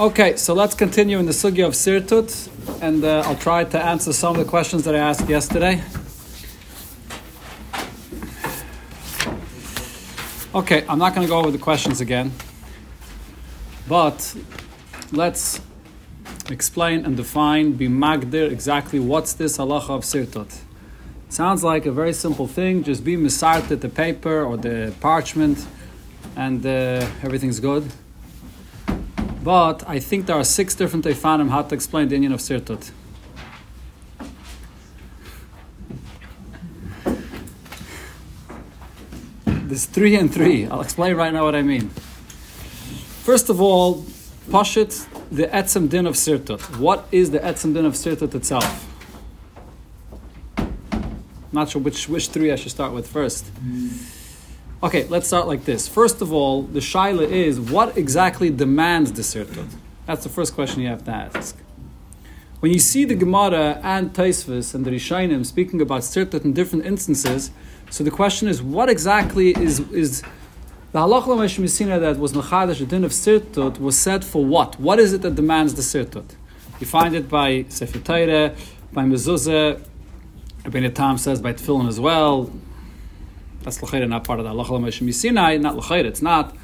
Okay, so let's continue in the sugya of sirtut, and uh, I'll try to answer some of the questions that I asked yesterday. Okay, I'm not going to go over the questions again, but let's explain and define, be magdir, exactly what's this halacha of sirtut. Sounds like a very simple thing, just be misart at the paper or the parchment, and uh, everything's good. But I think there are six different Teifanim how to explain the Indian of Sirtut. There's three and three. I'll explain right now what I mean. First of all, Pashit, the Etzem Din of Sirtut. What is the Etzem Din of Sirtut itself? Not sure which, which three I should start with first. Hmm. Okay, let's start like this. First of all, the shaila is what exactly demands the sirtut? That's the first question you have to ask. When you see the Gemara and Taisvis and the Rishainim speaking about sirtut in different instances, so the question is, what exactly is is the halach l'meshmisina that was mechadash the din of sirtut was said for what? What is it that demands the sirtut? You find it by Sefer by Mezuzah, Rabbi Tam says by Tefillin as well. That's l'chayre, not part of the halacha l'moshe Sinai. Not l'chayre, it's not.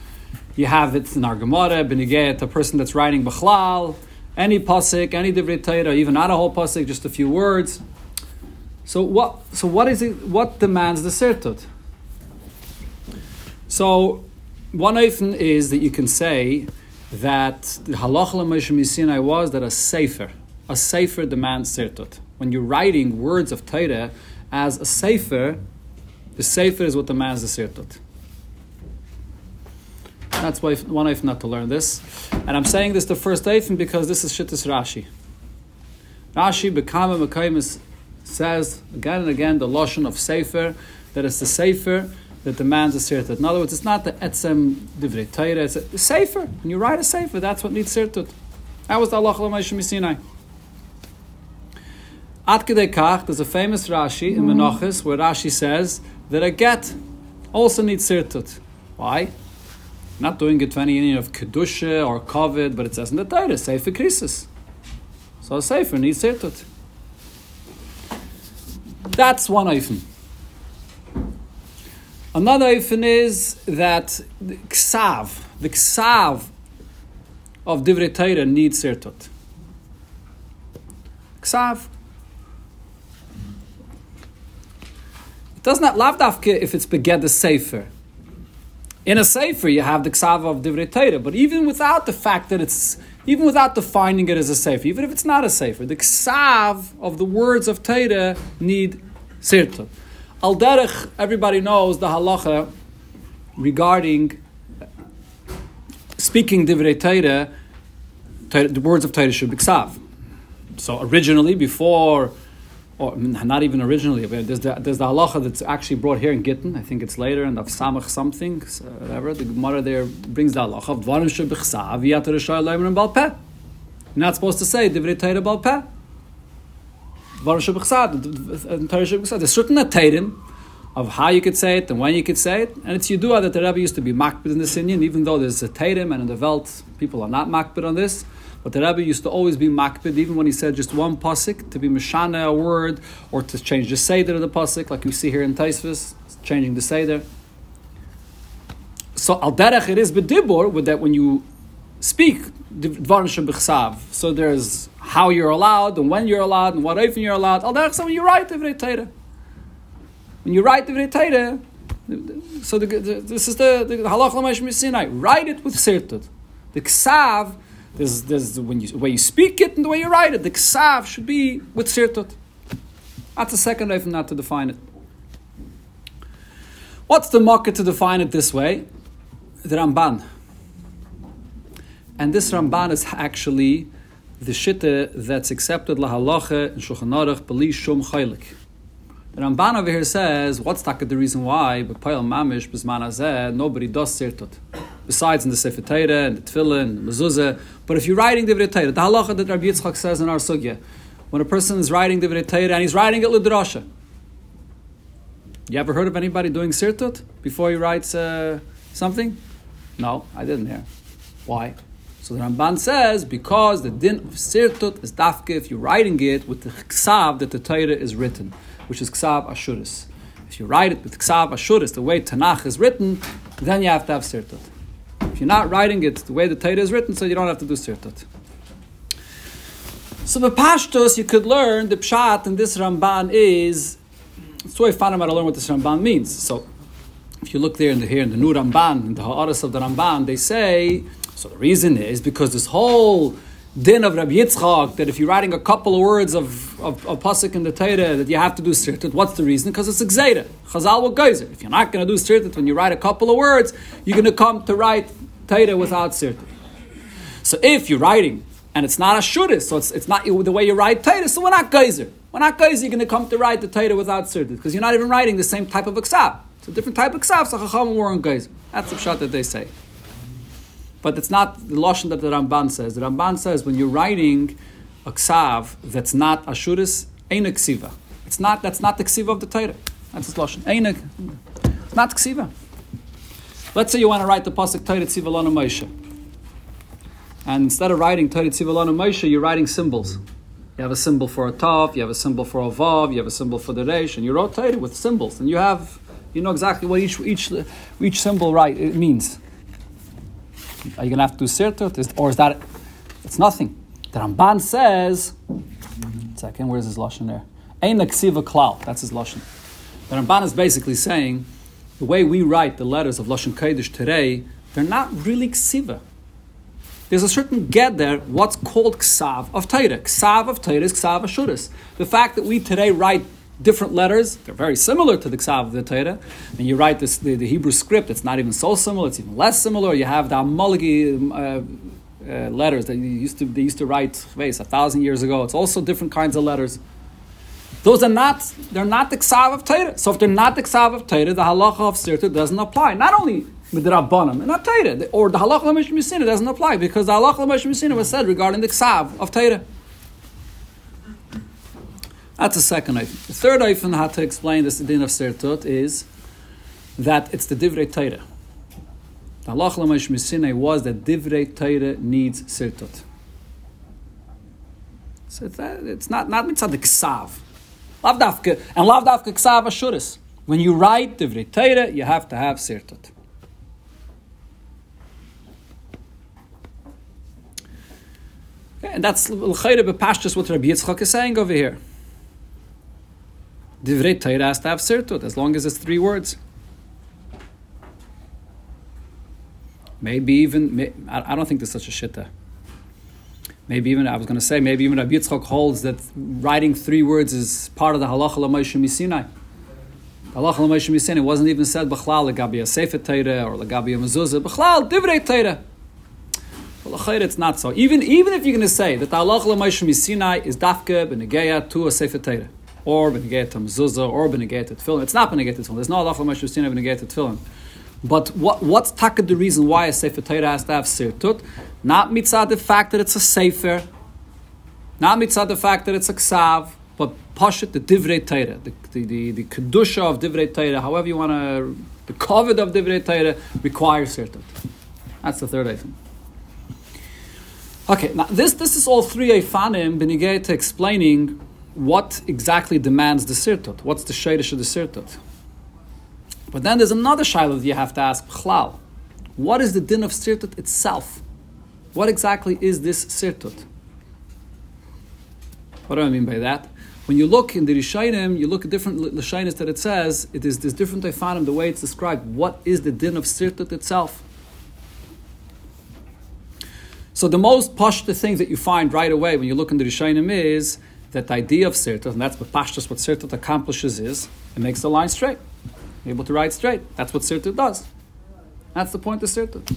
You have it in our Gemara, benigayet, a person that's writing b'chlal, any pasuk, any divrei Torah, even not a whole pasuk, just a few words. So what? So what is it? What demands the sirtut? So one oifen is that you can say that the l'moshe Sinai was that a sefer, a sefer demands sirtut. When you're writing words of Torah as a sefer, the Sefer is what demands the Sirtut. That's why one if not to learn this. And I'm saying this the first Eifim because this is Shittis Rashi. Rashi, Bekama Mekaimis, says again and again the Lashon of Sefer, that it's the Sefer that demands a Sirtut. In other words, it's not the Etzem Divrei Torah, it's a Sefer. When you write a Sefer, that's what needs Sirtut. That was the Allah Moshe Sinai. At Kach, there's a famous Rashi in mm-hmm. Menachos where Rashi says that a get also needs sirtut. Why? Not doing it for any union of kedusha or kovid, but it says in the Torah, sefer krisis. So a sefer needs sirtut. That's one eifin. Another eifin is that the ksav, the ksav of divrei Torah needs sirtut. Ksav. Does not lavdafke if it's beged the sefer. In a sefer, you have the ksava of divrei Torah, but even without the fact that it's, even without defining it as a sefer, even if it's not a sefer, the ksav of the words of Torah need sirtut. Al derech, everybody knows the halacha regarding speaking divrei Torah, the words of Torah should be ksav. So originally, before or not even originally, but there's the, there's the halacha that's actually brought here in Gittin. I think it's later in the Samach something, so uh, whatever. The Gemara there brings the halacha of Dvarim shebichsav yatar shayleimer and balpeh. You're not supposed to say divrei Torah balpeh. Dvarim shebichsav, Torah shebichsav. There's certain atayrim of how you could say it and when you could say it, and it's Yidua that the Rebbe used to be makbid in this Indian, even though there's a tayrim and in the Welt people are not makbid on this. But the Rebbe used to always be makbid, even when he said just one pasuk, to be mishana a word, or to change the seder of the pasuk, like we see here in Taisvis, changing the seder. So al derech it is bedibur with that when you speak dvarim So there's how you're allowed and when you're allowed and what even you're allowed. Al derech so when you write divrei Torah. When you write divrei Torah, so the, the, this is the, the halach l'mash Sinai. Write it with sirtut. The ksav there's, there's when you, the way you speak it and the way you write it. The ksav should be with sirtut. That's the second way from not to define it. What's the market to define it this way? The Ramban. And this Ramban is actually the shitta that's accepted lahalacha and Shulchan Aruch shum chaylik. The Ramban over here says, what's the reason why, but Payal Mamish, nobody does sirtut besides in the Sefer Torah and the Tefillah and the Mezuzah. But if you're writing Divrei Torah, the halacha that Rabbi Yitzchak says in our sugya, when a person is writing Divrei Torah and he's writing it lidrasha, you ever heard of anybody doing sirtut before he writes uh, something? No, I didn't hear. Why? So the Ramban says because the din of sirtut is dafke if you're writing it with the ksav that the Torah is written, which is ksav ashuris. If you write it with ksav ashuris, the way Tanakh is written, then you have to have sirtut. If you're not writing it the way the Torah is written, so you don't have to do sirtut. So the pashtos you could learn the pshat in this Ramban is it's way fun about to learn what this Ramban means. So if you look there in the here in the Nur Ramban, in the Ha'aras of the Ramban, they say so the reason is because this whole din of Rabbi Yitzchak that if you're writing a couple of words of, of, of pasuk in the Torah that you have to do sirtut, what's the reason? Because it's a. Chazal will. If you're not going to do sirtut when you write a couple of words, you're going to come to write Torah without sirtut. So if you're writing and it's not a shudis, so it's, it's not the way you write Torah, so we're not geyser. We're not geyser, you're going to come to write the Torah without sirtut because you're not even writing the same type of aksav. It's a different type of aksav, so chacham weren't geyser. That's the shot that they say. But it's not the lashon that the Ramban says. The Ramban says when you're writing a ksav that's not ashuris, ain't a ksiva. It's not. That's not the ksiva of the Torah. That's his lashon. Ain't a, not ksiva. Let's say you want to write the pasuk Torah tziva lana Moshe, and instead of writing Torah tziva lana Moshe, you're writing symbols. You have a symbol for a tav, you have a symbol for a vav, you have a symbol for the resh, and you wrote Torah with symbols, and you have you know exactly what each each each symbol right it means. Are you to have to do sirtut? Or is that, it's nothing. The Ramban says, second, where's his Lashon there? Ein klal, that's his Lashon. The Ramban is basically saying, the way we write the letters of Lashon Kodesh today, they're not really ksiva. There's a certain get there, what's called ksav of Torah. Ksav of Torah is ksav ashuris. The fact that we today write different letters. They're very similar to the Ksav of the Torah. And you write this, the, the, Hebrew script, it's not even so similar, it's even less similar. You have the Amalgi uh, uh, letters that used to, they used to write a thousand years ago. It's also different kinds of letters. Those are not, they're not the Ksav of Torah. So if they're not the Ksav of Torah, the halacha of Sirta doesn't apply. Not only with the Rabbanim, and not Torah, or the halacha of Mishmisina doesn't apply because the halacha of Mishmisina was said regarding the Ksav of Torah. That's the second item. The third item how to explain this din of Sirtut is that it's the Divrei Torah. The halach of misinei was that Divrei Torah needs Sirtut. So it's, not not mitzvah the ksav, lavdafke and lavdafke ksav ashuris. When you write Divrei Torah, you have to have Sirtut. And that's l'chayre bepashtus what Rabbi Yitzchak is saying over here. Divrei Torah has to have sirtut, as long as it's three words. Maybe even, I don't think there's such a shitta. Maybe even, I was going to say, maybe even Rabbi Yitzchok holds that writing three words is part of the halacha l'maishu misinai. Halacha l'maishu misinai wasn't even said b'chlal legabi a sefer Torah or legabi a mezuzah. B'chlal, divrei Torah. Well, it's not so. Even, even if you're going to say that the halacha l'maishu misinai is dafke b'negeya to a sefer Torah or b'neget mezuzah, or b'neget tefillin. It's not b'neget tefillin. There's no halacha mashusina b'neget tefillin. But what, what's taka the reason why a sefer Torah has to have sirtut? Not mitzad the fact that it's a sefer, not mitzad the fact that it's a ksav, but pashit the divrei Torah, the, the, the, the kedusha of divrei Torah, however you want to, the covet of divrei Torah requires sirtut. That's the third item. Okay, now this, this is all three Eifanim benigay explaining what exactly demands the sirtut? What's the shadish of the sirtut? But then there's another shiloh that you have to ask, Chlal. What is the din of sirtut itself? What exactly is this sirtut? What do I mean by that? When you look in the Rishayim, you look at different Lashainis that it says, it is this different Taifanim, the way it's described. What is the din of sirtut itself? So the most pashta thing that you find right away when you look in the Rishayim is that the idea of sirtut, and that's what pashtus, what sirtut accomplishes is, it makes the line straight. Able to write straight. That's what sirtut does. That's the point of sirtut.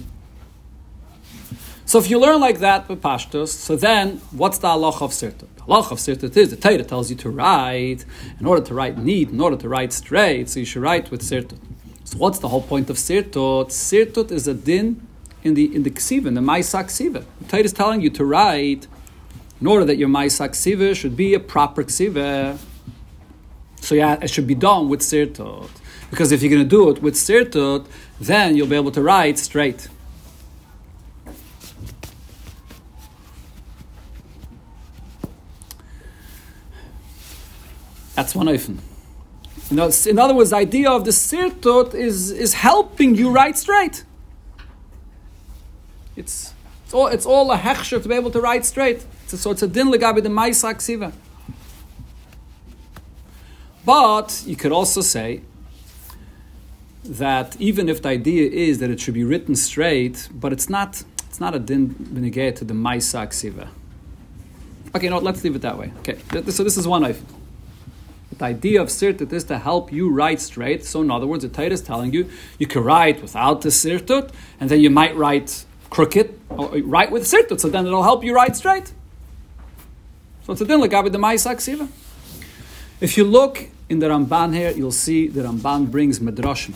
So if you learn like that with pashtus, so then what's the halach of sirtut? The halach of sirtut is the Torah tells you to write. In order to write neat, in order to write straight, so you should write with sirtut. So what's the whole point of sirtut? Sirtut is a din in the in the ksiva, in the ma'isa ksiva. The Torah is telling you to write in order that your Maisa Ksiva should be a proper Ksiva. So yeah, it should be done with Sirtut. Because if you're going to do it with Sirtut, then you'll be able to write straight. That's one oifen. In other, in other words, the idea of the sirtut is, is helping you write straight. It's, it's, all, it's all a hechsher to be able to write straight. So it's a din legabi the maisa siva. But you could also say that even if the idea is that it should be written straight, but it's not, it's not a din benegay to the maisa siva. Okay, no, let's leave it that way. Okay, so this is one knife. The idea of sirtut is to help you write straight. So, in other words, the Torah is telling you you can write without the sirtut, and then you might write crooked, or write with sirtut. So then it'll help you write straight. So it's a din the Ma'isa If you look in the Ramban here, you'll see the Ramban brings medrashim.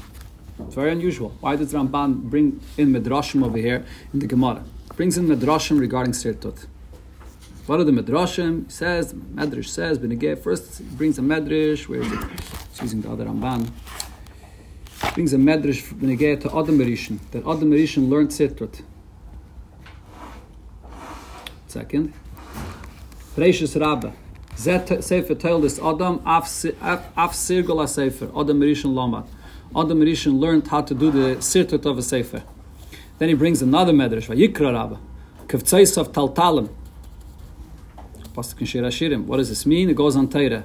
It's very unusual. Why does Ramban bring in medrashim over here in the Gemara? Brings in medrashim regarding sirtut. What are the medrashim? He says, Medrash says, Benegeh, first he brings a medrash, where is it? He's using the other Ramban. Brings a medrash, Benegeh, to Adam Merishan, that Adam Merishan learned Sitrat. Second. Reishis Rabba. Zet Sefer told us, Adam af sirgol Sefer, Adam Merishan Lomat. Adam Merishan learned how to do the Sitrat of a Sefer. Then he brings another medrash, Vayikra Rabba. Kavtzeis of Taltalim. Pasuk in Shir Hashirim. What does this mean? It goes on Torah.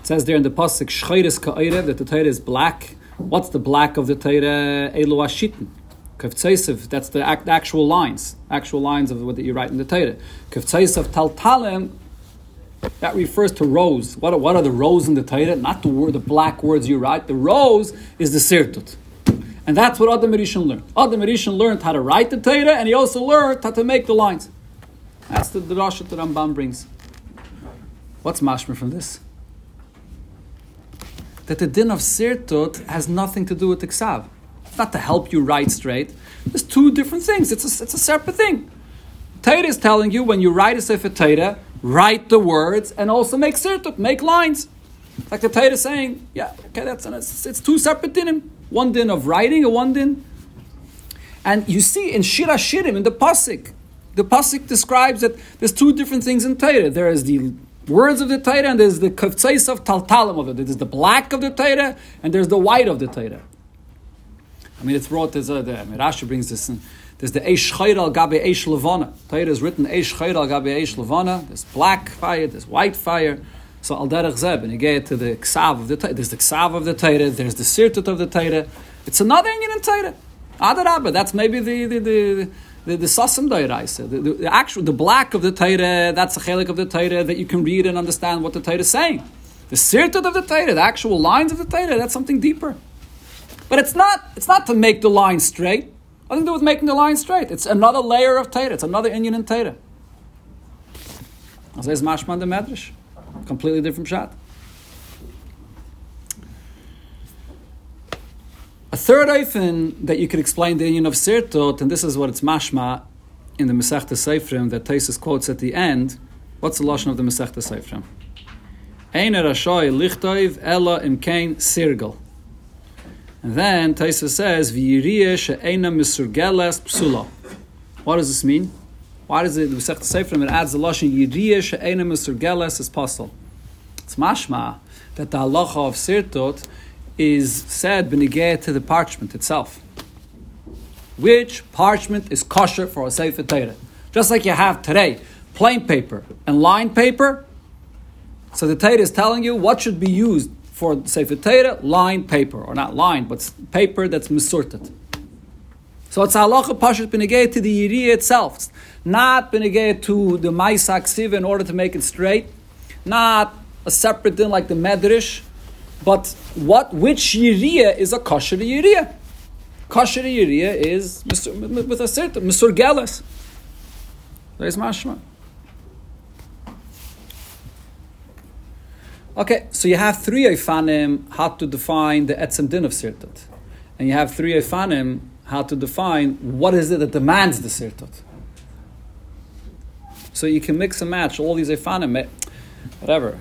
It says there in the Pasuk, Shchayris Ka'erev, that the Torah is black. What's the black of the Torah? Elu Ashitin. Kavtzaisav, that's the actual lines, actual lines of what you write in the Torah. Kavtzaisav Taltalim, that refers to rows. What are, what are the rows in the Torah? Not the word, the black words you write. The rows is the sirtut. And that's what Adam Rishon learned. Adam Rishon learned how to write the Torah, and he also learned how to make the lines. That's the drasha that the Rambam brings. What's mashmer from this? That the din of sirtut has nothing to do with the ksav. It's not to help you write straight. There's two different things. It's a, it's a separate thing. Torah is telling you when you write a sefer Torah, write the words and also make sirtut, make lines. Like the Torah is saying, yeah, okay, that's an, it's, it's two separate dinim. One din of writing and one din. And you see in Shira Shirim, in the Pasik, the pasuk describes that there's two different things in Torah. There is the words of the Torah, and there's the kavtzais of taltalim of it. There's the black of the Torah, and there's the white of the Torah. I mean, it's brought. There's a, the, I mean, Rashi brings this in. There's the Eish Chayr al Gabe Eish Levana. Torah is written Eish Chayr al Gabe Eish Levana. There's black fire, there's white fire. So al derech zeb, and you get to the ksav of the Torah. There's the ksav of the Torah. There's the sirtut of the Torah. It's another Indian in Torah. Adarabba. That's maybe the the, the the the sasim dairaisa, the, the, the actual the black of the Torah, that's the chelik of the Torah that you can read and understand what the Torah is saying. The sirtut of the Torah, the actual lines of the Torah, that's something deeper. But it's not it's not to make the line straight. Nothing to do with making the line straight. It's another layer of Torah. It's another Indian in Torah. Says Mashman the Medrash, completely different shot. A third eifin that you could explain the union of sirtot, and this is what it's mashma in the Masechta Seifrim that Taisus quotes at the end. What's the lashon of the Masechta Seifrim? Einer rashoy lichtoiv ella imkain sirgal. And then Taisa says, V'yiriyeh she'ena misurgeles psula. What does this mean? Why does it, the Masechta Seifrim, it adds the lashon Yiriyeh she'ena misurgeles as possible. It's mashma that the halacha of sirtot is said benigeh to the parchment itself. Which parchment is kosher for a Sefer Torah? Just like you have today, plain paper and lined paper. So the Torah is telling you what should be used for Sefer Torah, lined paper, or not lined, but paper that's misorted. So it's halacha pashut benegay to the yiriyah itself, not benegay to the maisak siva in order to make it straight, not a separate thing like the medrash, but what which yiriya is a kosher yiriya? Kosher yiriya is with a certain misur. There's mashma. Okay, so you have three efanim how to define the etzem din of sirtut, and you have three efanim how to define what is it that demands the sirtut. So you can mix and match all these efanim, eh, whatever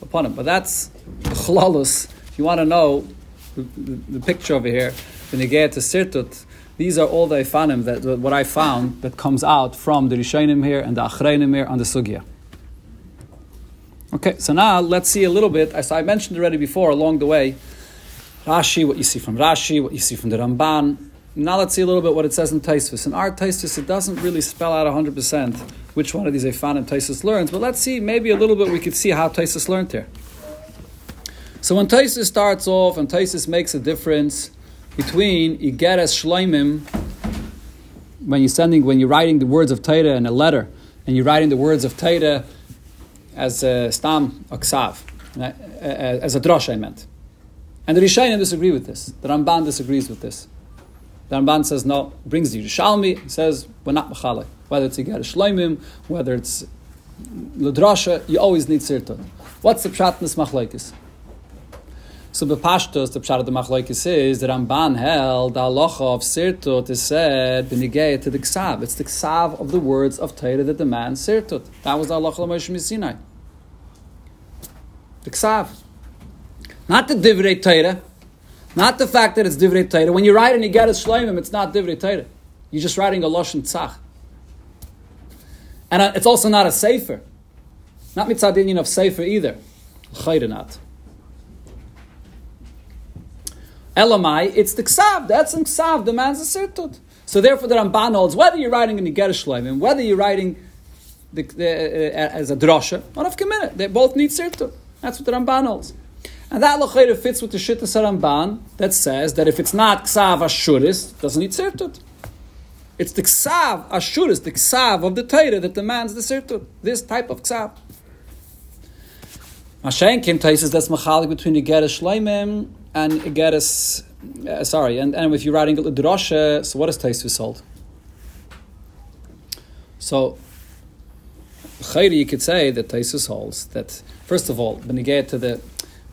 upon him. But that's chlalus. If you want to know the, the, the picture over here, when you get to Sirtut, these are all the ifanim that what I found that comes out from the Rishonim here and the Achreinim here on the Sugya. Okay, so now let's see a little bit, as I mentioned already before along the way, Rashi, what you see from Rashi, what you see from the Ramban. Now let's see a little bit what it says in Taisvis. In our Taisvis, it doesn't really spell out 100% which one of these Efanim Taisvis learns, but let's see, maybe a little bit we could see how Taisvis learned here. So when Taisvis starts off and Taisvis makes a difference between Igeres Shleimim, when you're sending, when you're writing the words of Torah in a letter, and you're writing the words of Torah as a stam uh, as a drasha I meant. And the Rishayim disagree with this. The Ramban disagrees with this. The Ramban says no, brings you to Shalmi, he says we're not machalik. Whether it's a Shloimim, whether it's Ladrasha, you always need sirtut. What's the pshat in this machlaikis? So the Pashtos, the pshat of the machlaikis is that Ramban held the halacha of sirtut is said b'nigei to the ksav. It's the ksav of the words of Torah that demands sirtut. That was the halacha of Moshe Sinai. The ksav. Not the divrei Torah. Not the fact that it's divrei Torah. When you write and you get a shleimim, it's not divrei Torah. You're just writing a lashon tzach. And uh, it's also not a sefer. Not mitzadinian of sefer either. Chayda not. Elamai, it's the ksav. That's in ksav demands a sirtut. So therefore, the Ramban holds whether you're writing in the Gerishleim whether you're writing the, the, uh, as a drasha, one of minute, they both need sirtut. That's what the Ramban holds. And that lachayra fits with the Shittas Ramban that says that if it's not ksav ashuris, doesn't need sirtut. It's the ksav ashuris, the ksav of the Torah that demands the sirtut. This type of ksav. Mashenkim Taisis that's machalik between the Geras And Geras. Uh, sorry, and, and if you're writing the drasha, so what is Taisis hold? So, Chayri, you could say that Taisus holds that, first of all, when you get to the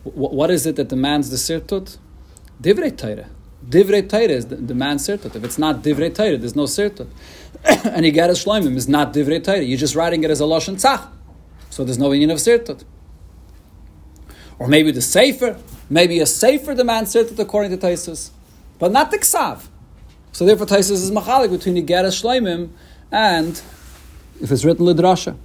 what is it that demands the sirtut? Divrei Torah. Divrei Torah is the, demands sirtut. If it's not divrei Torah, there's no sirtut. and you get a shloimim is not divrei Torah. You're just writing it as a lashon tzach. So there's no union of sirtut. Or maybe the sefer, maybe a sefer demands sirtut according to Taisus, but not the ksav. So therefore, Taisus is machalik between the geras shloimim and if it's written lidrasha.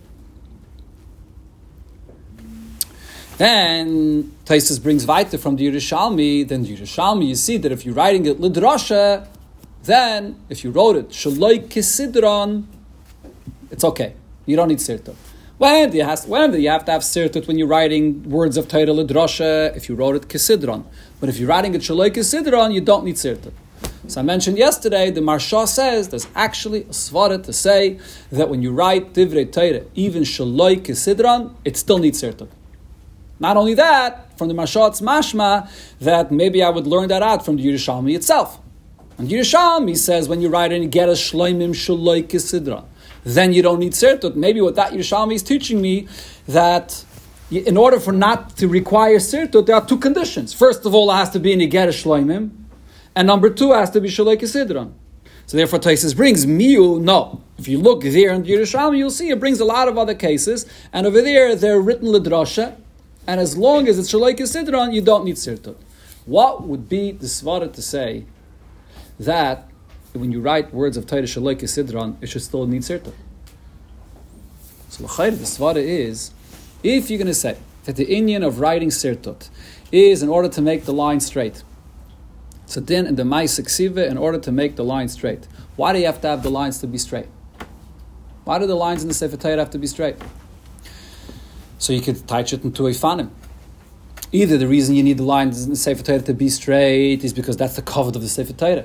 Then Taisus brings weiter from the Yerushalmi. Then the Yerushalmi, you see that if you're writing it lidrasha, then if you wrote it shaloi kisidron, it's okay. You don't need sirtut. When do you have, when do you have to have sirtut when you're writing words of Torah lidrasha? If you wrote it kisidron, but if you're writing it shaloi kisidron, you don't need sirtut. So I mentioned yesterday, the Maharsha says there's actually a svara to say that when you write divrei Torah, even shaloi kisidron, it still needs sirtut. Not only that, from the Mashat's mashma, that maybe I would learn that out from the Yerushalmi itself. And Yerushalmi says when you write in get a shloimim shaloi kisidra, then you don't need sirtut. Maybe what that Yerushalmi is teaching me that in order for not to require sirtut, there are two conditions. First of all, it has to be in a shloimim, and number two, it has to be shaloi kisidra. So therefore, Taisus brings miu. No, if you look there in the Yerushalmi, you'll see it brings a lot of other cases, and over there they're written lidrasha, and as long as it's Shalaika Sidron, you don't need Sirtut. What would be the Svara to say that when you write words of Torah Shalaika Sidron, it should still need Sirtut? So the Svara is, if you're going to say that the Indian of writing Sirtut is in order to make the line straight, so then in the Mais in order to make the line straight, why do you have to have the lines to be straight? Why do the lines in the Sefer Torah have to be straight? So you could touch it into a fanim. Either the reason you need the lines in the Sefer Torah to be straight is because that's the covet of the Sefer Torah.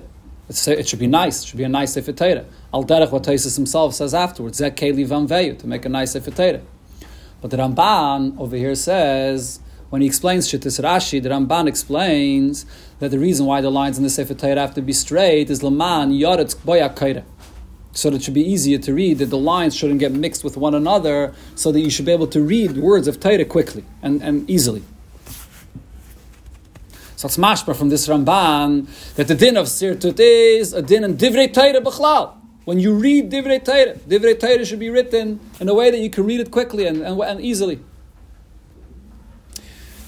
It should be nice. It should be a nice Sefer Torah. Al derech what Taisus himself says afterwards, Zek Keli Van to make a nice Sefer Torah. But the Ramban over here says, when he explains Shittis Rashi, the Ramban explains that the reason why the lines in the Sefer Torah have to be straight is Laman Yoretz Boya Kaira so that it should be easier to read, that the lines shouldn't get mixed with one another, so that you should be able to read words of Torah quickly and, and easily. So it's mashma from this Ramban that the din of Sirtut is a din in Divrei Torah B'chlal. When you read Divrei Torah, Divrei Torah should be written in a way that you can read it quickly and, and, and easily.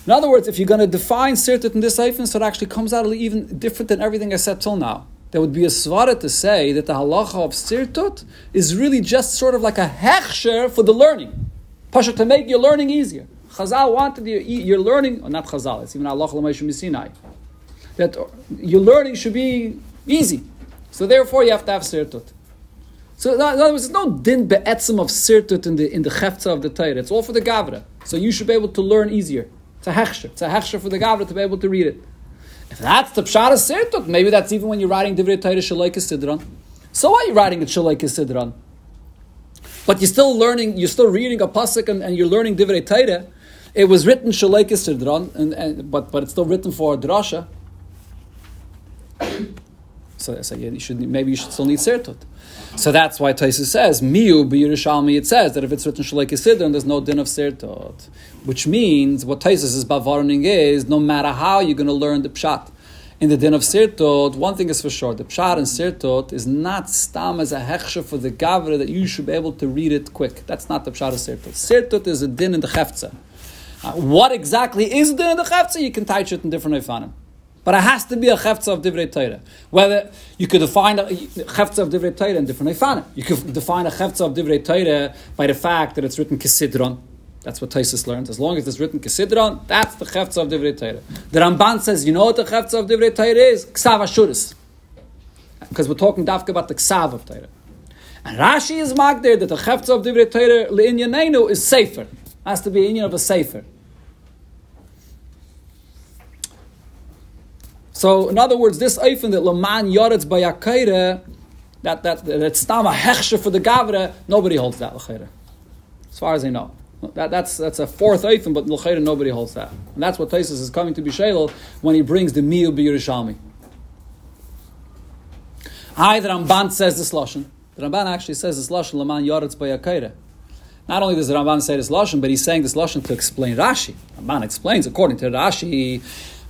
In other words, if you're going to define Sirtut in this hyphen, so it actually comes out even different than everything I said till now there would be a svara to say that the halacha of sirtut is really just sort of like a hechsher for the learning, pasha to make your learning easier. Chazal wanted you, you're learning, or not Chazal, it's even Allah Sinai, that your learning should be easy. So therefore you have to have sirtut. So in other words, there's no din be'etzim of sirtut in the in the cheftza of the Torah. It's all for the gavra. So you should be able to learn easier. It's a hechsher. It's a hechsher for the gavra to be able to read it. If that's the pshat of sirtut, maybe that's even when you're writing divrei Torah shalaika sidran. So why are you writing it shalaika sidran? But you're still learning, you're still reading a pasuk and, and you're learning divrei Torah. It was written sidran, and, but, but it's still written for drasha. So, so you should, maybe you should still need sirtut. So that's why Taisa says, Miu b'Yerushalmi, it says that if it's written Shalek Siddur, there's no din of Sirtot. Which means, what Taisa is bavaroning is, no matter how you're going to learn the Pshat, in the din of Sirtot, one thing is for sure, the Pshat in Sirtot is not stam as a hechsha for the Gavra that you should be able to read it quick. That's not the Pshat of Sirtot. Sirtot is a din in the Chefza. Uh, what exactly is the the Chefza? You can touch it in different Ifanim. But it has to be a chefza of divrei Torah. Whether you could define a chefza of divrei Torah in different ifanim. You could define a chefza of divrei Torah by the fact that it's written kisidron. That's what Taisus learns. As long as it's written kisidron, that's the chefza of divrei Torah. The Ramban says, you know what the chefza of divrei Torah is? Ksav ashuris. Because we're talking dafka about the ksav of Torah. And Rashi is marked there that the chefza of divrei Torah le'inyanenu is safer. Has to be inyan of a safer. So, in other words, this eifin that Laman Yoretz Bayakaira, that that that's not a hechsher for the Gavra, nobody holds that l'chayra. As far as I know. That, that's, that's a fourth eifin, but l'chayra nobody holds that. And that's what Taisus is coming to be Shalel when he brings the meal B'Yerushalmi. Hi, the Ramban says this Lashon. The Ramban actually says this Lashon, Laman Yoretz Bayakaira. Not only does the Ramban say this Lashon, but he's saying this Lashon to explain Rashi. Ramban explains, according to Rashi,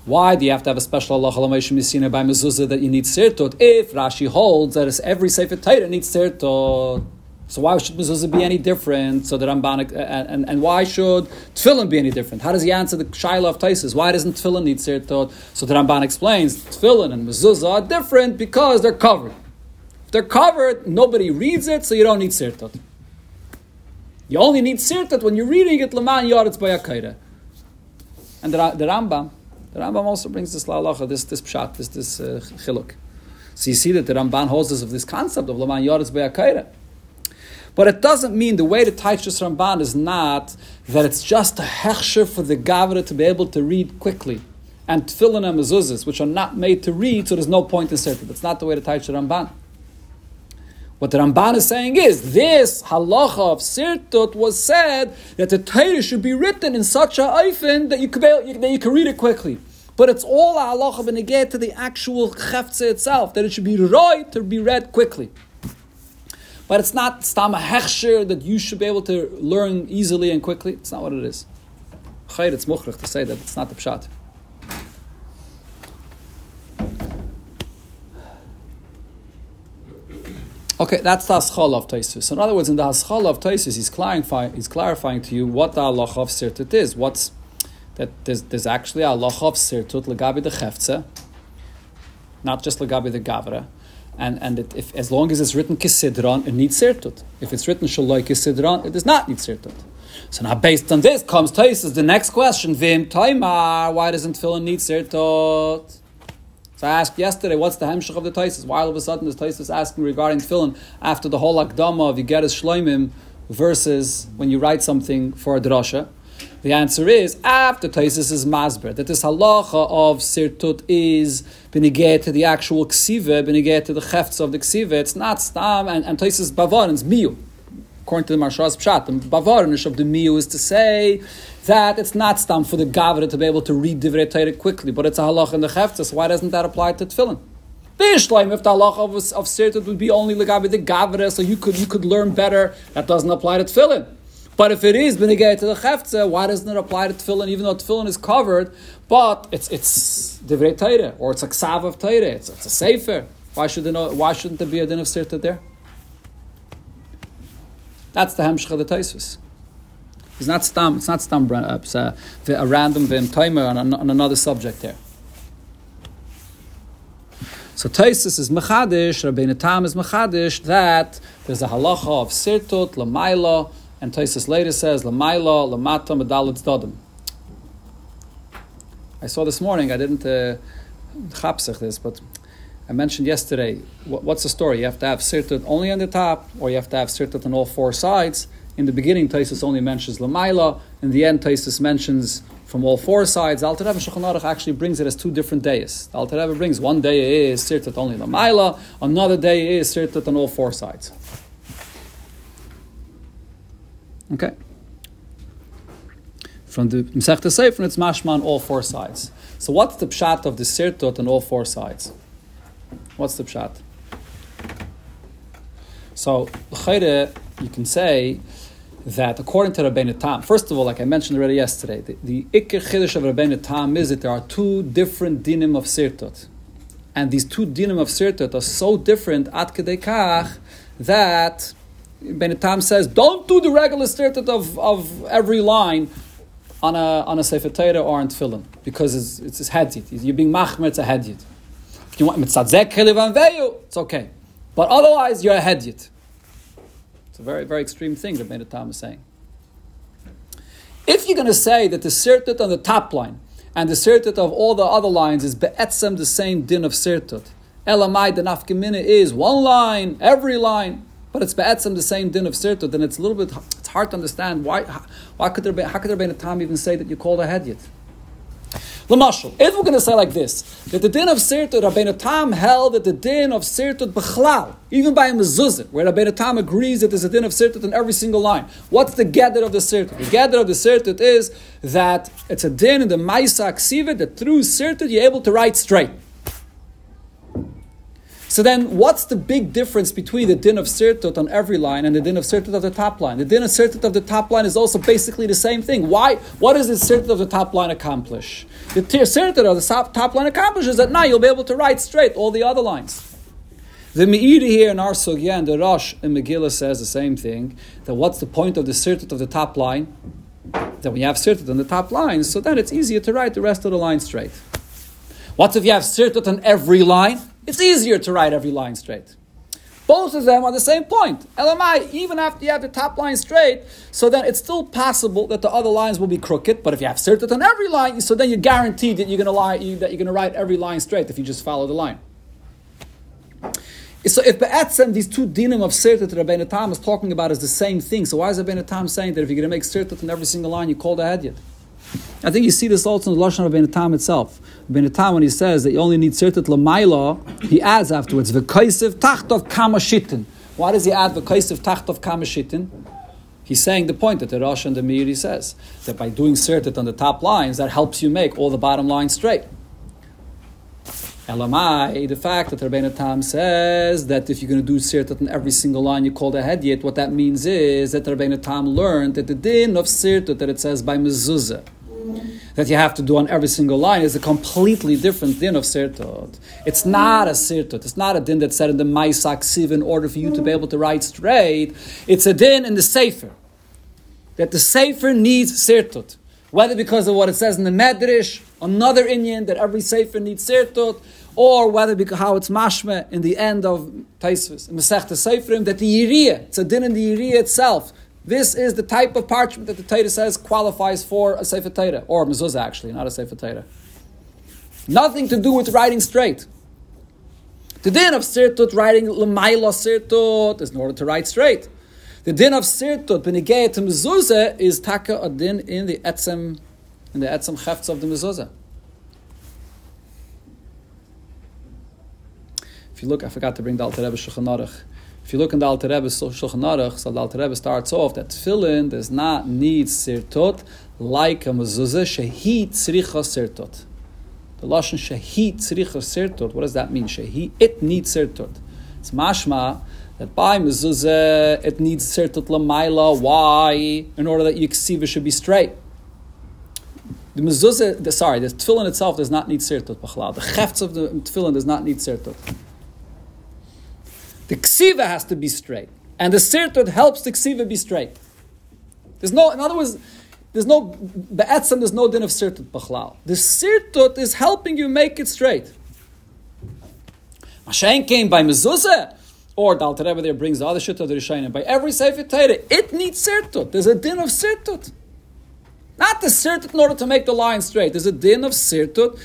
why do you have to have a special Allah Misina by mezuzah that you need sirtot? If Rashi holds that every Sefer Torah needs sirtot, so why should mezuzah be any different? So that Ramban uh, and, and, and why should tefillin be any different? How does he answer the shaila of Taisus? Why doesn't tefillin need sirtot? So the Ramban explains tefillin and mezuzah are different because they're covered. If they're covered, nobody reads it, so you don't need sirtot. You only need sirtot when you're reading it leman yaretz bayakaira. And the, the the Rambam also brings this la'alacha, this this pshat, this this uh, chiluk. So you see that the Ramban holds us of this concept of laman yoretz be'akaira. But it doesn't mean the way to teach this Ramban is not that it's just a hechsher for the Gavra to be able to read quickly. And tefillin and mezuzahs, which are not made to read, so there's no point in certain. That's not the way the Ramban. What the Ramban is saying is this halacha of sirtut was said that the Torah should be written in such a eifin that you can that you can read it quickly. But it's all a halacha beneged to the actual cheftze itself that it should be right to be read quickly. But it's not stam hechsher that you should be able to learn easily and quickly. It's not what it is. Chayr, it's mukhrich to say that it's not the pshat. Okay, that's the haschal of Taisus. In other words, in the haschal of Taisus, he's clarifying, he's clarifying to you what the halacha of sirtut is. What's that? There's, there's actually a halacha of sirtut legabi the chefze, not just legabi the gavra. And, and it, if, as long as it's written kisidron, it needs sirtut. If it's written shaloi kisidron, it does not need sirtut. So now, based on this, comes Taisus. The next question: Vim taimar. Why doesn't tefillin need sirtut? So I asked yesterday, what's the hemshach of the Taisis? Why all of a sudden is Taisis asking regarding tefillin after the whole akdama of Yigeres Shloimim versus when you write something for a drasha? The answer is after Taisis is masber that this halacha of sirtut is benigay to the actual ksiva, benigay to the chefts of the ksiva. It's not stam and, and Taisis bavar it's miyu. According to the Maharsha's Pshat, the bavarnish of the miyu is to say that it's not stam for the gavra to be able to read divrei Torah quickly, but it's a halach in the chefta. So why doesn't that apply to tefillin? Bishleim, if the halach of, of sirtut would be only legabi the gavra, so you could you could learn better. That doesn't apply to tefillin. But if it is benigay to the chefta, why doesn't it apply to tefillin? Even though tefillin is covered, but it's it's divrei Torah or it's a ksav of Torah. It's, it's a sefer. Why should no, Why shouldn't there be a din of sirtut there? That's the hemshcha the Taisvis. It's not stam. It's not stam. Uh, it's a, a random vim timer on, on another subject here. So Taisus is mechadish, Rabbeinu Tam is mechadish that there's a halacha of sirtut lamaila And Taisus later says, Lamaila, Lamata, Medalit Dodim. I saw this morning, I didn't uh, this, but I mentioned yesterday, what, what's the story? You have to have sirtut only on the top, or you have to have sirtut on all four sides. In the beginning, Taisus only mentions Lamaila. In the end, Taisus mentions from all four sides. Alter Rebbe Shulchan actually brings it as two different days. Alter Rebbe brings one day is sirtut only Lamaila, another day is sirtut on all four sides. Okay. From the Masechta Sefer, it's mashma on all four sides. So what's the pshat of the sirtut on all four sides? What's the pshat? So, you can say that according to Rabbeinu Tam, first of all, like I mentioned already yesterday, the, the Chiddush of Rabbeinu Tam is that there are two different dinim of sirtut. And these two dinim of sirtut are so different at kedekach that Rabbeinu Tam says, don't do the regular sirtut of, of every line on a, on a Sefer Torah or on Tefillin, because it's, it's a hadith. You're being machmer, it's a hadith. If you want mitzadzek it's okay. But otherwise, you're a hadith a very, very extreme thing that Beit Tam is saying. If you're going to say that the sirtut on the top line and the sirtut of all the other lines is be'etzem the same din of sirtut, elamai the nafkamina is one line, every line, but it's be'etzem the same din of sirtut, then it's a little bit, it's hard to understand why, why could there be, how could there be a time even say that you called a hedyet? Lamashal, if we're going to say like this, that the din of Sirtut, Rabbeinu Tam held that the din of Sirtut Bechlal, even by a mezuzah, where Rabbeinu Tam agrees that there's a din of Sirtut in every single line. What's the gather of the Sirtut? The gather of the Sirtut is that it's a din in the Maisa Ksiva that through Sirtut you're able to write straight. So then, what's the big difference between the din of sirtut on every line and the din of sirtut of the top line? The din of sirtut of the top line is also basically the same thing. Why? What does the sirtut of the top line accomplish? The sirtut of the top line accomplishes that now you'll be able to write straight all the other lines. The Meiri here in our Sugya and the Rosh in Megillah says the same thing. That what's the point of the sirtut of the top line? That when you have sirtut on the top line, so then it's easier to write the rest of the line straight. What if you have sirtut on every line? It's easier to write every line straight. Both of them are the same point. LMI, even after you have the top line straight, so then it's still possible that the other lines will be crooked. But if you have sirtut on every line, so then you're guaranteed that you're going to lie, that you're to write every line straight if you just follow the line. So if Be'etzem, these two dinim of sirtut that Rabbeinu Tam is talking about is the same thing, so why is Rabbeinu Tam saying that if you're to make sirtut on every single line, you call the hedyet? I think you see this also in the Lashon of Ben Tam itself. Ben Tam, when he says that you only need Sirtat Lamaila, he adds afterwards, V'kaisiv tachtov kamashitin. Why does he add V'kaisiv tachtov kamashitin? He's saying the point that the Rosh and the Meiri says, that by doing Sirtat on the top lines, that helps you make all the bottom lines straight. Elamai, the fact that Rabbeinu Tam says that if you're going to do sirtat on every single line you call the hedyet, what that means is that Rabbeinu Tam learned that the din of sirtat that it says by mezuzah, that you have to do on every single line is a completely different din of sirtot. It's not a sirtot. It's not a din that's said in the Maisak Siv in order for you to be able to write straight. It's a din in the Sefer. That the Sefer needs sirtot. Whether because of what it says in the Medrash, another Inyan that every Sefer needs sirtot, or whether because how it's mashme in the end of Taisvis, Masechta Seferim, that the Yiriyah, it's a din in the Yiriyah itself, this is the type of parchment that the Torah says qualifies for a Sefer Torah, or mezuzah actually, not a Sefer Torah. Nothing to do with writing straight. The din of sirtut, writing lemaila sirtut, is in order to write straight. The din of sirtut, benigay to mezuzah, is taka a din in the etzem, in the etzem chefts of the mezuzah. If you look, I forgot to bring the Alter Rebbe Shulchan Aruch. If you look in the Alter Rebbe Shulchan Aruch, so the Alter Rebbe starts off that tefillin does not need sirtot like a mezuzah shehi tzricha sirtot. The lashon shehi tzricha sirtot. What does that mean? Shehi it needs sirtot. It's mashma that by mezuzah it needs sirtot lamaila. Why? In order that yiksiva should be straight. The mezuzah, the, sorry, the tefillin itself does not need sirtot. The chefts of the tefillin does not need sirtot. The ksiva has to be straight. And the sirtut helps the ksiva be straight. There's no, in other words, there's no, be'etzem, there's no din of sirtut b'chlal. The sirtut is helping you make it straight. Mashen came by mezuzah. Or the Alter there brings the other shit of the Rishayim. By every Sefer it needs sirtut. There's a din of sirtut. Not the sirtut in order to make the line straight. There's a din of sirtut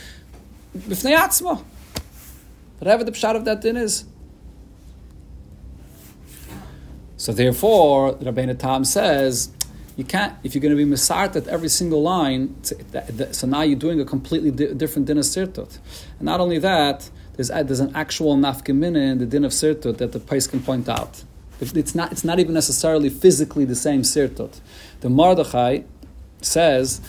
b'fnei atzma. Whatever the pshat of that din is. So therefore, the Rabbeinu Tam says, you can't, if you're going to be misart at every single line, so now you're doing a completely di- different din of sirtut. And not only that, there's, uh, there's an actual nafkamina in the din of sirtut that the place can point out. It's not, it's not even necessarily physically the same sirtut. The Mordechai says,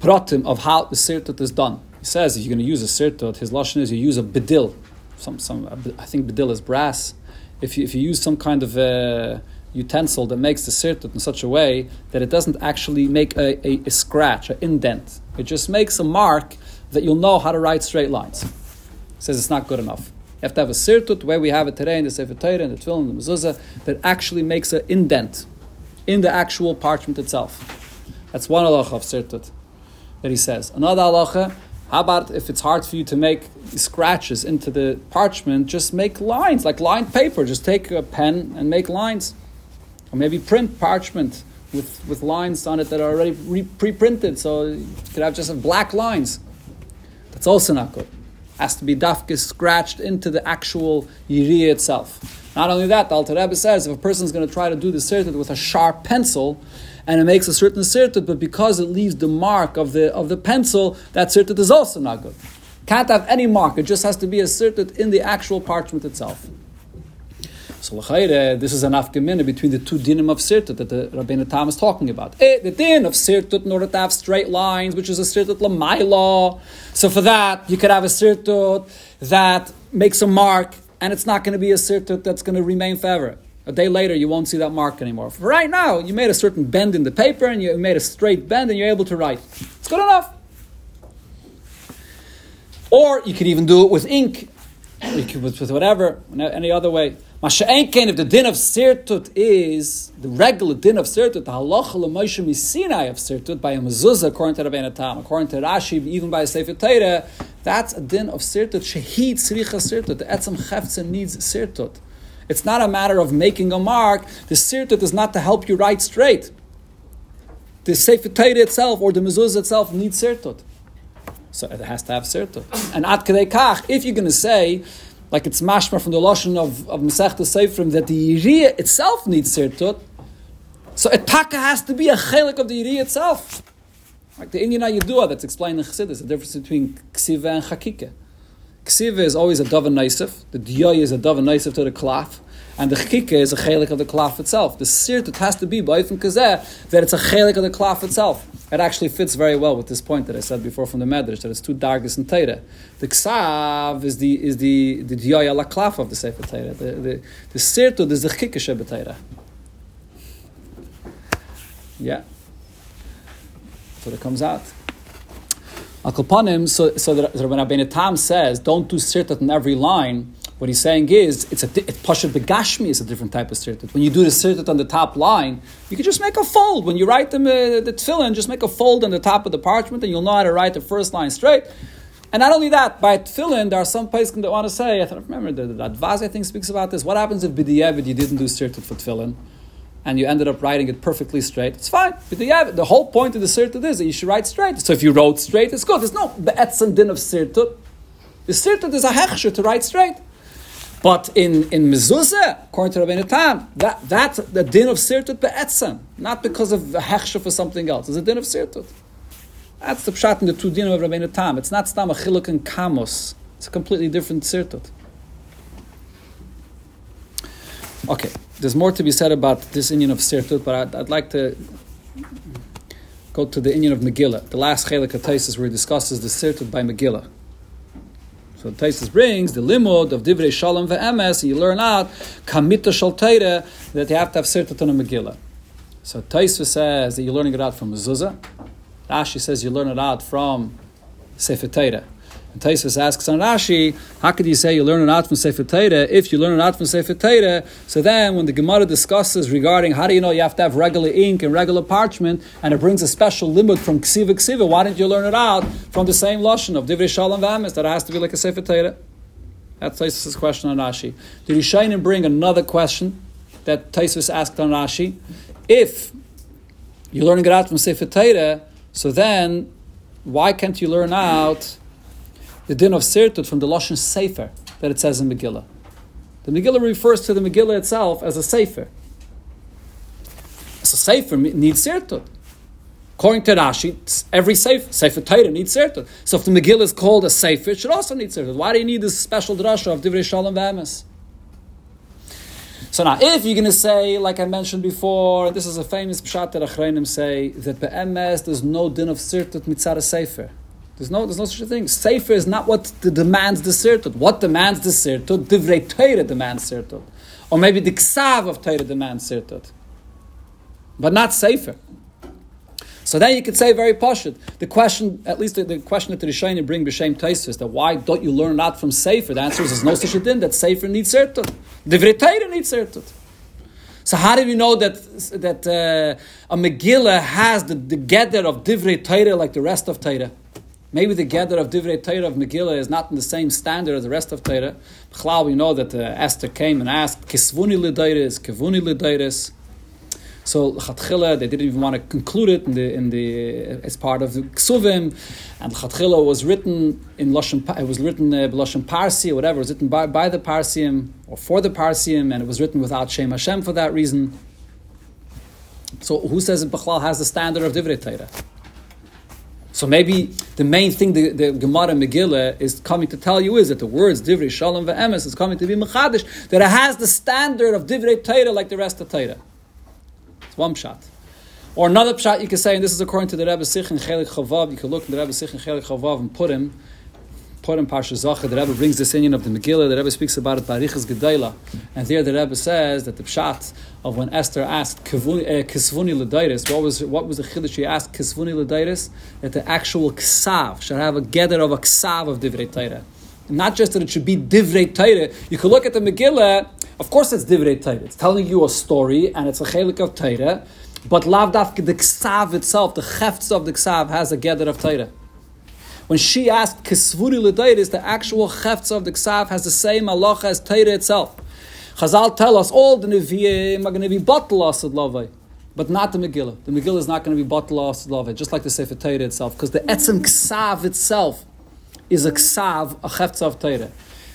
pratim of how the sirtut is done. He says if you're going to use a sirtut, his lashon is you use a bedil. Some, some, I think bedil is brass. If you, if you use some kind of uh, utensil that makes the sirtut in such a way that it doesn't actually make a, a, a scratch, an indent. It just makes a mark that you'll know how to write straight lines. He says it's not good enough. You have to have a sirtut, where we have it today in the Sefer Torah, in the Tefillin, the Mezuzah, that actually makes an indent in the actual parchment itself. That's one halacha of sirtut that he says. Another halacha, how about if it's hard for you to make scratches into the parchment, just make lines, like lined paper. Just take a pen and make lines. Or maybe print parchment with, with lines on it that are already re- pre-printed, so you could have just black lines. That's also not good. Has to be dafka scratched into the actual yiriyah itself. Not only that, the Alter Rebbe says if a person is going to try to do the sirtut with a sharp pencil, and it makes a certain sirtut, but because it leaves the mark of the of the pencil, that sirtut is also not good. Can't have any mark; it just has to be a sirtut in the actual parchment itself. So this is an afgemina between the two dinim of sirtut that the Rabbeinu Tam is talking about. Eh, the din of sirtut in order to have straight lines, which is a sirtut lamaila. So for that, you could have a sirtut that makes a mark, and it's not going to be a sirtut that's going to remain forever. A day later, you won't see that mark anymore. For right now, you made a certain bend in the paper, and you made a straight bend, and you're able to write. It's good enough. Or you could even do it with ink, you could, with, with whatever, any other way. Masha'enken, if the din of sirtut is the regular din of sirtut, the halacha l'moshe misinai of sirtut by a mezuzah, according to Rabbeinu Tam, according to Rashi, even by a Sefer Torah, that's a din of sirtut. Shehid tzricha sirtut. The etzem chefza needs sirtut. It's not a matter of making a mark. The sirtut is not to help you write straight. The Sefer Torah itself or the mezuzah itself needs sirtut. So it has to have sirtut. And at kach, if you're going to say like it's mashma from the lashon of of Masechta Seifrim that the yiriyah itself needs sirtut. So a taka has to be a chelik of the yiriyah itself. Like the Indian Yidua that's explained in Chassidus, the difference between ksiva and chakika. Ksiva is always a davar naisif. The diya is a davar naisif to the klaf. And the chikka is a chelik of the klaf itself. The sirtut has to be by from kazeh that it's a chelik of the klaf itself. It actually fits very well with this point that I said before from the Medrash that it's two dargis and Torah. The ksav is the is the the diyaya la klaf of the sefer Torah. The the, the sirtut is the chikka shebetayra. Yeah. So that comes out. So so that Rabbeinu Tam says, don't do sirtut in every line what he's saying is, it's a it, Pashat Begashmi is a different type of sirtut. When you do the sirtut on the top line, you can just make a fold. When you write them, uh, the tefillin, just make a fold on the top of the parchment and you'll know how to write the first line straight. And not only that, by tefillin, there are some places that want to say, I remember the, the Advaz, I think, speaks about this. What happens if b'di'evid you didn't do sirtut for tefillin? And you ended up writing it perfectly straight, it's fine. But the, the whole point of the sirtut is that you should write straight. So if you wrote straight, it's good. There's no be'etzan din of sirtut. The sirtut is a hechsher to write straight. But in, in mezuzah, according to Rabbeinu Tam, that, that's the din of sirtut be'etzem, not because of a hechsha for something else. It's a din of sirtut. That's the pshat in the two din of Rabbeinu Tam. It's not stam a chiluk and kamos. It's a completely different sirtut. Okay, there's more to be said about this inyan of sirtut, but I'd, I'd, like to go to the inyan of Megillah. The last chelik of where he discusses the sirtut by Megillah. So Taisus brings the limud of divrei shalom ve'emes, and you learn out kamita shalteira that you have to have Sirtut on a Megillah. So Taisus says that you're learning it out from mezuzah. Rashi says you learn it out from Sefer Torah. And Taisus asks on Rashi, how could you say you learn an from Sefer Torah? If you learn an from Sefer Torah, so then when the Gemara discusses regarding how do you know you have to have regular ink and regular parchment, and it brings a special limit from Ksiva Ksiva, why didn't you learn it out from the same Lashon of Divrei Shalom Vamis that it has to be like a Sefer Torah? That's Taisus' question on Rashi. The Rishonim bring another question that Taisus asked on Rashi. If you're learning it out from Sefer Torah, so then why can't you learn out the din of Sirtut from the Lashon Sefer that it says in Megillah? The Megillah refers to the Megillah itself as a Sefer. So Sefer needs Sirtut. According to Rashi, every Sefer, Sefer Torah needs Sirtut. So if the Megillah is called a Sefer, it should also need Sirtut. Why do you need this special drasha of Divrei Shalom V'emes? So now, if you're going to say, like I mentioned before, this is a famous pshat that Achrayim say, that be'emes, there's no din of Sirtut mitzara Sefer. There's no, there's no such a thing. Sefer is not what the demands the Sirtut. What demands the Sirtut? Divrei Torah demands Sirtut. Or maybe the Ksav of Torah demands Sirtut. But not Sefer. So then you could say very poshut. The question, at least the, the question that the Rishonim bring b'shem Taisus, that why don't you learn that from Sefer? The answer is there's no such a thing that Sefer needs Sirtut. Divrei Torah needs Sirtut. So how do we know that that uh, a Megillah has the, the gather of Divrei Torah like the rest of Torah? Maybe the gather of Divrei Torah of Megillah is not in the same standard as the rest of Torah. B'chlal, we know that uh, Esther came and asked, Kisvuni l'dairis, Kivuni l'dairis. So Chatchila, they didn't even want to conclude it in the in the as part of the Ksuvim, and Chatchila was written in Lashon. It was written uh, Lashon Parsi or whatever. It was written by, by the Parsiim or for the Parsiim, and it was written without Shem Hashem for that reason. So who says that Bechlal has the standard of Divrei Torah? So maybe the main thing the, the Gemara Megillah is coming to tell you is that the words Divrei Shalom ve'emes is coming to be Mechadish, that it has the standard of Divrei Torah like the rest of Torah. It's one shot. Or another shot you can say, and this is according to the Rebbe Sich and Chelik Chavav, you can look in the Rebbe Sich and Chelik Chavav and put him, put him Parsha Zacha, the Rebbe brings this inyan of the Megillah, the Rebbe speaks about it by Riches and there the Rebbe says that the pshat of when Esther asked Kisvuni uh, Ledaitis, what was what was the chiddush she asked Kisvuni Ledaitis? That the actual ksav should have a gather of a ksav of Divrei Torah. Not just that it should be Divrei Torah. You could look at the Megillah of course, it's divrei Torah. It's telling you a story, and it's a chelik of Torah. But lav dafke the ksav itself, the cheftz of the ksav, has a gather of Torah. When she asked kisvuri l'dairis, the actual cheftz of the ksav has the same halacha as Torah itself. Chazal tell us all the nevi'im are going to be bottle asad lavai. But not the Megillah. The Megillah is not going to be bottle asad lavai, just like the Sefer Torah itself, because the etzem ksav itself is a ksav, a cheftz of Torah.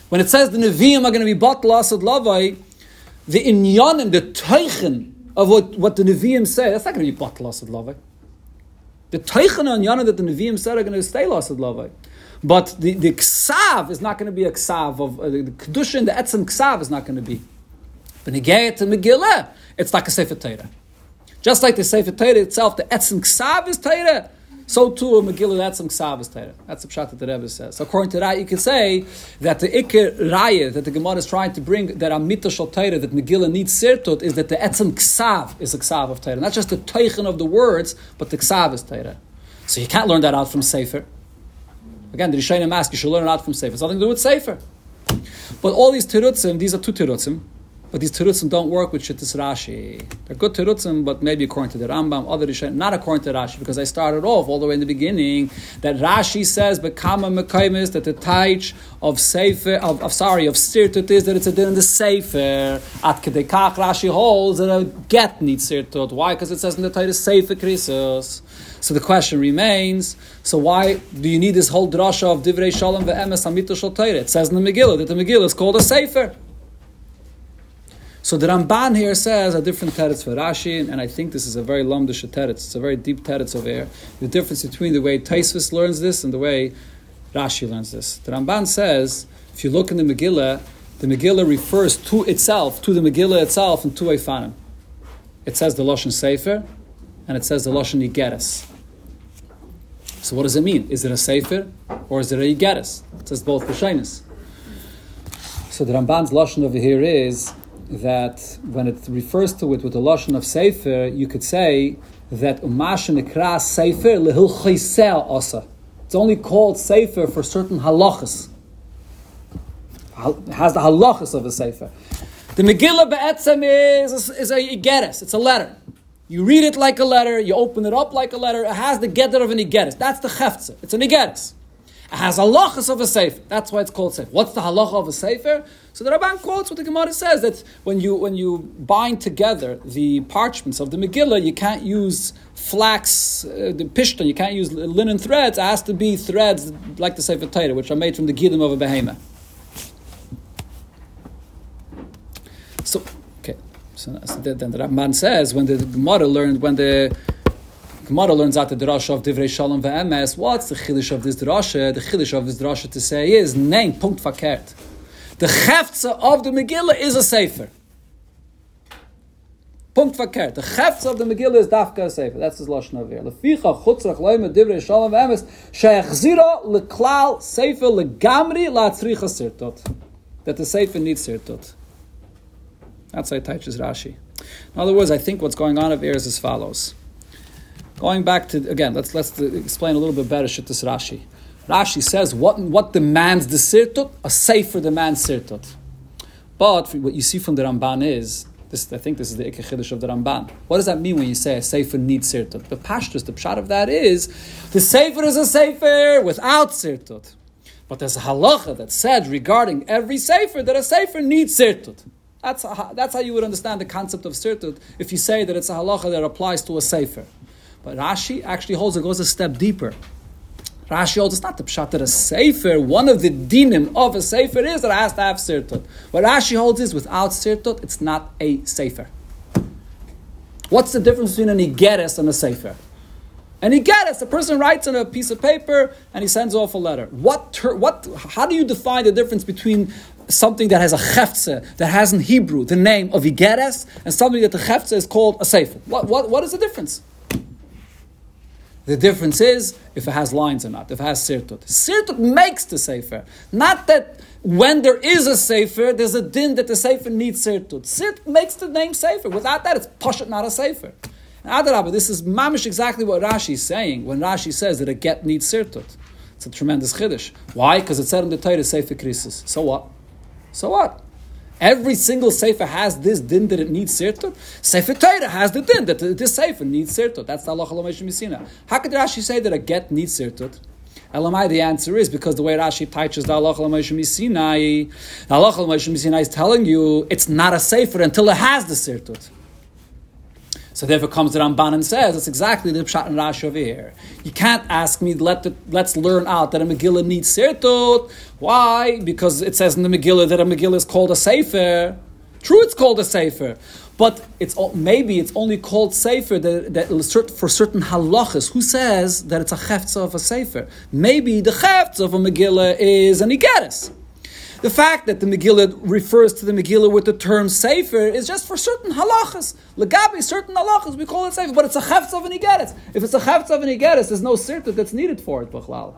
When it says the Nevi'im are going to be bottle asad lavai, the inyanim, the teichen of what, what the Nevi'im say, that's not going to be bottle asad lavai. The teichen on yana that the Nevi'im said are going to stay asad lavai. But the, the ksav is not going to be a ksav of uh, the kedusha and the etzem ksav is not going to be. But negayat to Megillah, it's like a sefer Torah. Just like the sefer Torah itself, the etzem ksav is Torah. So too a Megillah, that's some Ksavas Torah. That's the pshat that the Rebbe says. So according to that, you could say that the Iker Raya that the Gemara is trying to bring, that Amita Shal Torah, that Megillah needs Sirtut, is that the Etzem Ksav is a Ksav of Torah. Not just the Teichen of the words, but the Ksav is Torah. So you can't learn that out from Sefer. Again, the Rishayim ask, you should learn it out from Sefer. It's nothing to do with Sefer. But all these Terutzim, these are two Terutzim. But these terutzim don't work with Shittis Rashi. They're good terutzim, but maybe according to the Rambam, other Rishonim, not according to Rashi, because I started off all the way in the beginning that Rashi says, "But kama mekaymis that the taich of sefer of, of sorry of sirtut is that it's a din in the sefer. At kedekach Rashi holds that a get needs sirtut. Why? Because it says in the Torah sefer krisus. So the question remains: So why do you need this whole drasha of divrei shalom ve'emes amito shal It says in the Megillah that the Megillah is called a sefer. So the Ramban here says a different teretz for Rashi, and I think this is a very lamdish teretz. It's a very deep teretz over here. The difference between the way Taisvis learns this and the way Rashi learns this. The Ramban says, if you look in the Megillah, the Megillah refers to itself, to the Megillah itself, in two Eifanim. It says the Lashon Sefer, and it says the Lashon Yigeres. So what does it mean? Is it a Sefer, or is it a Yigeres? It says both B'shainis. So the Ramban's Lashon over here is that when it refers to it with the lashon of sefer, you could say that umash nekra sefer lehil chaysel asa. It's only called sefer for certain halachas. It has the halachas of a sefer. The Megillah be'etzem is, is a igeres. It's a letter. You read it like a letter. You open it up like a letter. It has the getter of an igeres. That's the cheftze. It's an igeres. Has halachas of a sefer. That's why it's called sefer. What's the halacha of a sefer? So the Ramban quotes what the Gemara says that when you when you bind together the parchments of the Megillah, you can't use flax, uh, the pishton, you can't use linen threads. It has to be threads like the Sefer Torah, which are made from the gidim of a behemoth. So, okay. So, so then the Ramban says when the Gemara learned when the Gemara learns out the drasha of Divrei Shalom ve'emes. What's the chiddush of this drasha? The chiddush of this drasha to say is name punkt fakert. The cheftza of the Megillah is a sefer. Punkt verkehrt. The cheftza of the Megillah is dafka sefer. That's his lashon over here. Leficha chutzrach loyme divrei shalom ve'emes she'echzira leklal sefer legamri la'atzricha sirtot. That the sefer needs sirtot. That's how it teaches Rashi. In other words, I think what's going on over here is as follows. Going back to again, let's let's explain a little bit better Shittas Rashi. Rashi says what what demands the sirtut, a safer demands sirtut. But what you see from the Ramban is this. I think this is the ikechiddush of the Ramban. What does that mean when you say a sefer needs sirtut? The pashtus, the pshat of that is the sefer is a sefer without sirtut. But there's a halacha that said regarding every sefer that a sefer needs sirtut. That's, a, that's how you would understand the concept of sirtut if you say that it's a halacha that applies to a sefer. But Rashi actually holds it goes a step deeper. Rashi holds it's not the pshat that a sefer, one of the dinim of a sefer is that it has to have sirtut. What Rashi holds is without sirtut, it's not a sefer. What's the difference between an igeres and a sefer? An igeres, a person writes on a piece of paper and he sends off a letter. What, ter- what, how do you define the difference between something that has a cheftze, that has in Hebrew the name of igeres, and something that the cheftze is called a sefer? What, what, what is the difference? The difference is if it has lines or not, if it has sirtut. Sirtut makes the sefer. Not that when there is a sefer, there's a din that the sefer needs sirtut. Sirt makes the name sefer. Without that, it's pashat, not a sefer. Adarabah, this is mamish exactly what Rashi is saying when Rashi says that a get needs sirtut. It's a tremendous chiddush. Why? Because it said in the Torah, sefer krisis. So what? So what? Every single sefer has this din that it needs sirtut. Sefer Torah has the din that this sefer needs sirtut. That's the Allah Misina. How could Rashi say that a get needs sirtut? Elamai, the answer is because the way Rashi teaches the Allah Sinai, the Allah Sinai is telling you it's not a sefer until it has the sirtut. So therefore comes the Ramban and says, it's exactly the Pshat and Rashi over here. You can't ask me, let the, let's learn out that a Megillah needs Sirtut. Why? Because it says in the Megillah that a Megillah is called a Sefer. True, it's called a Sefer. But it's maybe it's only called Sefer that, that for certain halachas. Who says that it's a cheftza of a Sefer? Maybe the cheftza of a Megillah is an Igeris. The fact that the Megillah refers to the Megillah with the term Sefer is just for certain halachas. Legabi, certain halachas, we call it Sefer, but it's a chefz of an Igeres. If it's a chefz of an Igeres, there's no sirtut that's needed for it, Bachlal.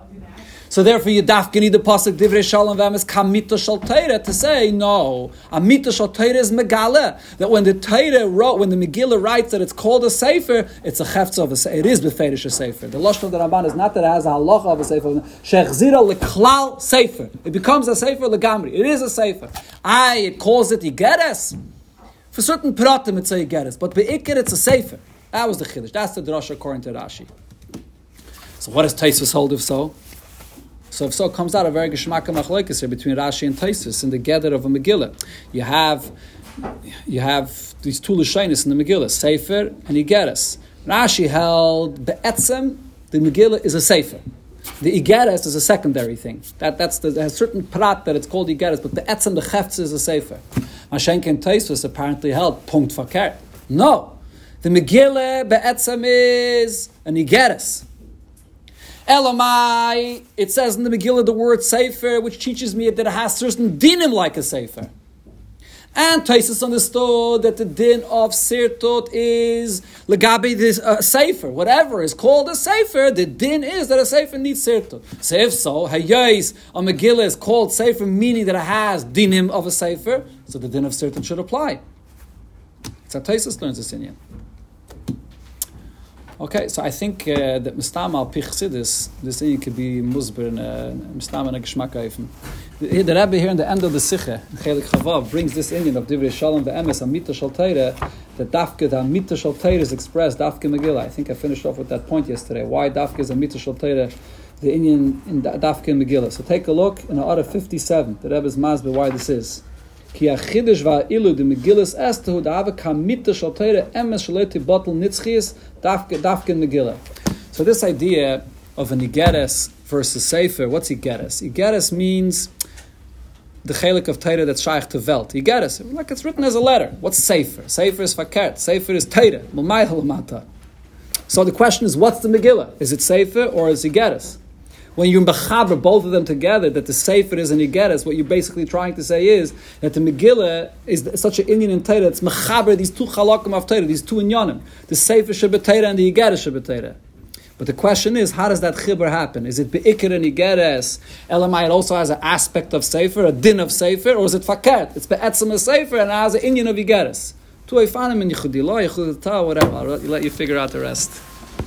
So therefore, you dafke need the pasuk divrei shalom v'emes kamita shal to say no. Amita shal is megale that when the Torah wrote, when the Megillah writes that it's called a sefer, it's a chefz of a sefer. It is beferish a sefer. The lashon of the Ramban is not that it has a halacha of a sefer. Shechzira leklal sefer. It becomes a sefer legamri. It is a sefer. I it calls it igeres. For certain pratim, it's a igeres, but beikir it's a sefer. That was the chiddush. That's the drasha according to Rashi. So what does Taisus hold if so? So if so, comes out a very geschmacka machlokes here between Rashi and Taisus in the gather of a Megillah. You have you have these two lashonis in the Megillah, Sefer and Igeres. Rashi held be'etzem, the Megillah is a Sefer. The Igeres is a secondary thing. That, that's the, has certain prat that it's called Igeres, but the Etzem, the Cheftz is a Sefer. Mashenk and Taisus apparently held punkt fakert. No. The Megillah be'etzem is an Igeres. Elamai, it says in the Megillah the word Sefer, which teaches me that it has certain dinim like a Sefer. And Taisus understood that the din of Sirtut is Legabi this uh, Sefer. Whatever is called a Sefer, the din is that a Sefer needs Sirtut. So if so, Hayais, a Megillah is called Sefer, meaning that it has dinim of a Sefer, so the din of Sirtut should apply. How Taisus learns this in Okay, so I think uh, that Mistam al Pichsidis, this thing could be Musber and uh, Mistam and a Geschmack The, Rebbe here in the end of the Sikhe, Chelik Chavav, brings this inyan of Divrei Shalom ve'emes, Amita Shal Teire, that Dafke, the Amita Shal Teire is expressed, Dafke Megillah. I think I finished off with that point yesterday. Why Dafke is Amita Shal Teire the inyan in Dafka Megillah. So take a look in the order 57, the Rebbe's Masber, why this is. Ki achidish va ilu de da ave Megillah. So this idea of an Igeres versus Sefer, what's Igeres? Igeres means the chelik of Torah that's shaykh to Welt. Igeres, like it's written as a letter. What's Sefer? Sefer is fakert. Sefer is Torah. So the question is, what's the Megillah? Is it Sefer or is Igeres? When you mechaber both of them together, that the Sefer is an Igeres, what you're basically trying to say is that the Megillah is such an inyan in Torah, it's mechaber these two chalakim of Torah, these two inyanim. The Sefer Shabbat and the Igeres Shabbat but the question is, how does that chibur happen? Is it be'ikir and igeres? Elamai, it also has an aspect of sefer, a din of sefer, or is it faket? It's be'etzim a sefer and it has an inyan of igeres. Tu eifanim in yichudi lo, whatever. I'll let you figure out the rest.